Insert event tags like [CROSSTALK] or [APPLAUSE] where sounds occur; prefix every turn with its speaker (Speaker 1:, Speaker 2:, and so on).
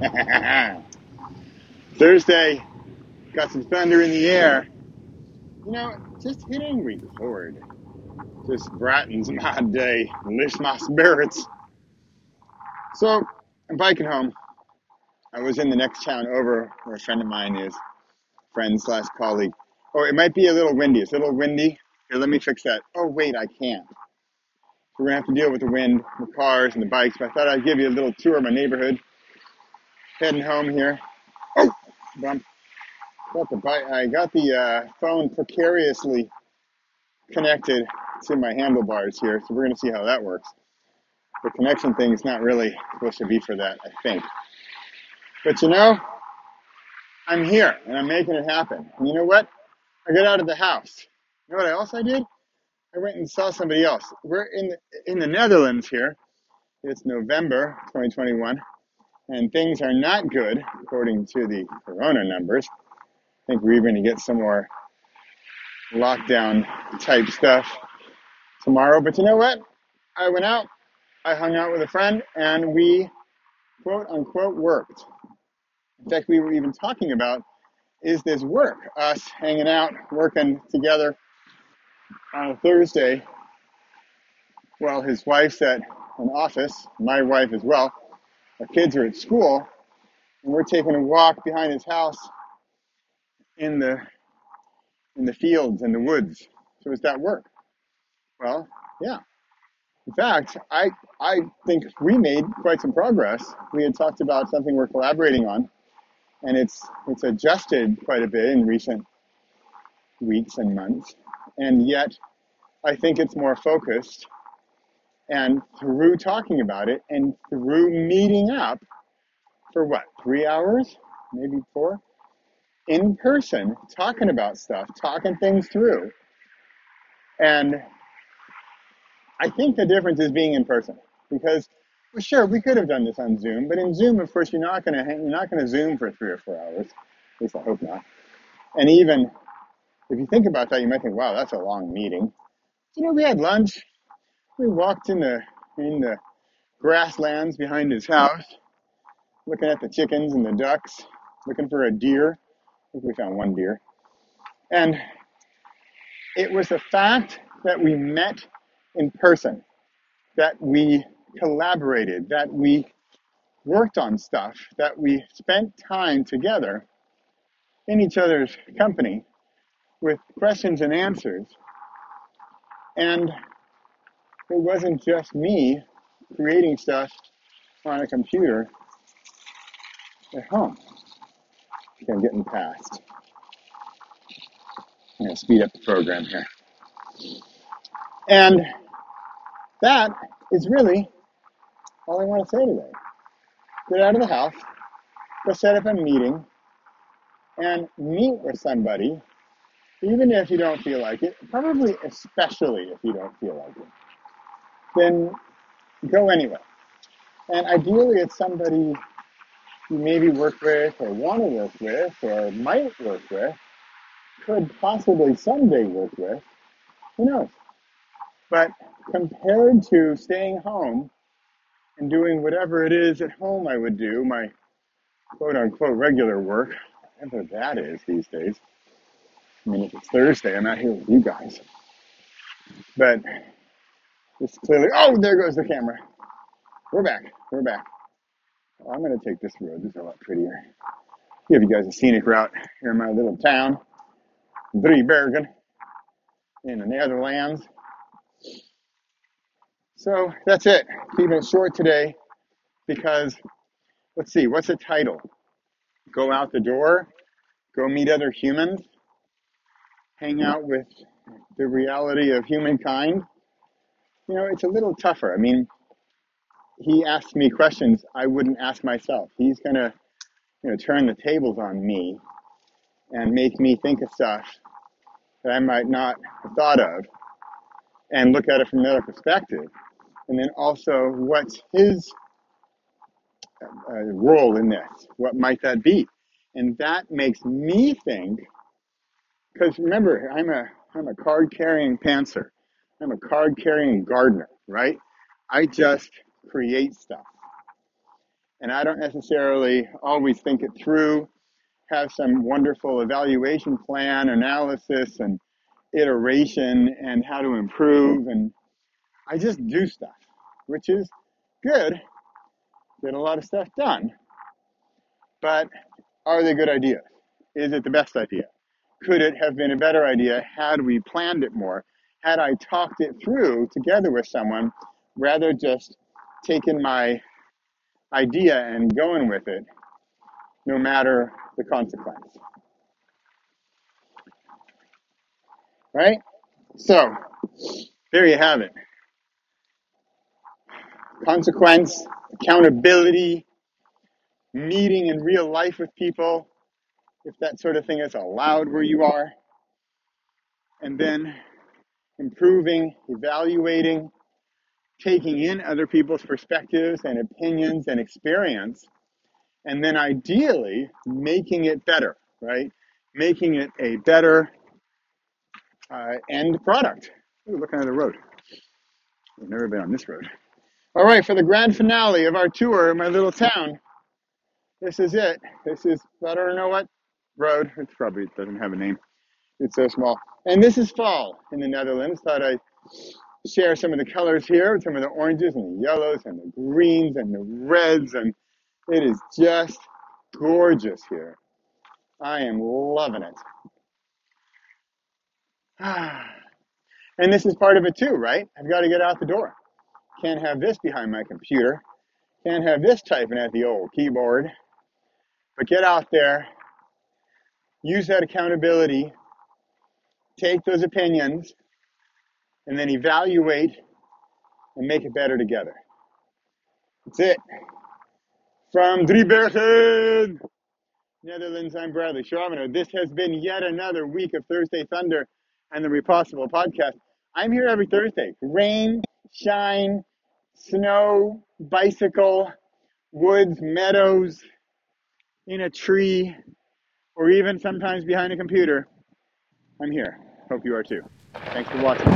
Speaker 1: [LAUGHS] Thursday, got some thunder in the air. You know, just hitting record just brightens my day, lifts my spirits. So I'm biking home. I was in the next town over where a friend of mine is, friend slash colleague. Oh, it might be a little windy. It's a little windy. Here, let me fix that. Oh, wait, I can't. So we're gonna have to deal with the wind, the cars, and the bikes. But I thought I'd give you a little tour of my neighborhood. Heading home here. Oh, bump. Got the bike. I got the uh, phone precariously connected to my handlebars here, so we're gonna see how that works. The connection thing is not really supposed to be for that, I think. But you know, I'm here and I'm making it happen. And you know what? I got out of the house. You know what else I did? I went and saw somebody else. We're in the, in the Netherlands here. It's November 2021, and things are not good according to the corona numbers. I think we're even going to get some more lockdown type stuff tomorrow. But you know what? I went out, I hung out with a friend, and we quote unquote worked. In fact, we were even talking about is this work, us hanging out, working together on a Thursday while his wife's at an office, my wife as well. Our kids are at school, and we're taking a walk behind his house in the in the fields and the woods. So is that work? Well, yeah. In fact, I I think we made quite some progress. We had talked about something we're collaborating on, and it's it's adjusted quite a bit in recent weeks and months, and yet I think it's more focused. And through talking about it and through meeting up for what three hours, maybe four, in person, talking about stuff, talking things through, and I think the difference is being in person because well, sure we could have done this on Zoom, but in Zoom, of course, you're not going to you're not going to Zoom for three or four hours. At least I hope not. And even if you think about that, you might think, wow, that's a long meeting. You know, we had lunch. We walked in the in the grasslands behind his house, looking at the chickens and the ducks, looking for a deer. I think we found one deer. And it was the fact that we met in person, that we collaborated, that we worked on stuff, that we spent time together in each other's company with questions and answers. And it wasn't just me creating stuff on a computer at home. Okay, I'm getting past. I'm going to speed up the program here. And that is really all I want to say today. Get out of the house, go set up a meeting, and meet with somebody, even if you don't feel like it, probably especially if you don't feel like it, then go anyway. And ideally, it's somebody you maybe work with, or want to work with, or might work with, could possibly someday work with. Who knows? But compared to staying home and doing whatever it is at home I would do, my quote unquote regular work, whatever that is these days. I mean, if it's Thursday, I'm out here with you guys. But this clearly, oh, there goes the camera. We're back. We're back. Oh, I'm going to take this road. This is a lot prettier. Give you guys a scenic route here in my little town, Driebergen, in the Netherlands. So that's it. Keeping it short today because let's see, what's the title? Go out the door, go meet other humans, hang out with the reality of humankind. You know, it's a little tougher. I mean, he asks me questions I wouldn't ask myself. He's gonna, you know, turn the tables on me and make me think of stuff that I might not have thought of and look at it from another perspective. And then also, what's his uh, role in this? What might that be? And that makes me think, because remember, I'm a I'm a card carrying pantser. I'm a card carrying gardener, right? I just create stuff. and I don't necessarily always think it through, have some wonderful evaluation plan, analysis, and iteration, and how to improve. And I just do stuff, which is good, get a lot of stuff done. But are they good ideas? Is it the best idea? Could it have been a better idea had we planned it more? Had I talked it through together with someone rather just taking my idea and going with it, no matter the consequence? Right? So, there you have it. Consequence, accountability, meeting in real life with people, if that sort of thing is allowed where you are, and then improving, evaluating, taking in other people's perspectives and opinions and experience, and then ideally making it better, right? Making it a better uh, end product. Ooh, looking at the road. I've never been on this road. All right, for the grand finale of our tour, in my little town, this is it. This is, I don't know what road. It probably doesn't have a name. It's so small. And this is fall in the Netherlands. Thought I'd share some of the colors here, some of the oranges and the yellows and the greens and the reds. And it is just gorgeous here. I am loving it. [SIGHS] And this is part of it too, right? I've got to get out the door. Can't have this behind my computer. Can't have this typing at the old keyboard. But get out there, use that accountability, take those opinions, and then evaluate and make it better together. That's it. From Driebergen, Netherlands, I'm Bradley Charbonneau. This has been yet another week of Thursday Thunder and the Repossible podcast. I'm here every Thursday. Rain, shine, snow, bicycle, woods, meadows, in a tree, or even sometimes behind a computer. I'm here. Hope you are too. Thanks for watching.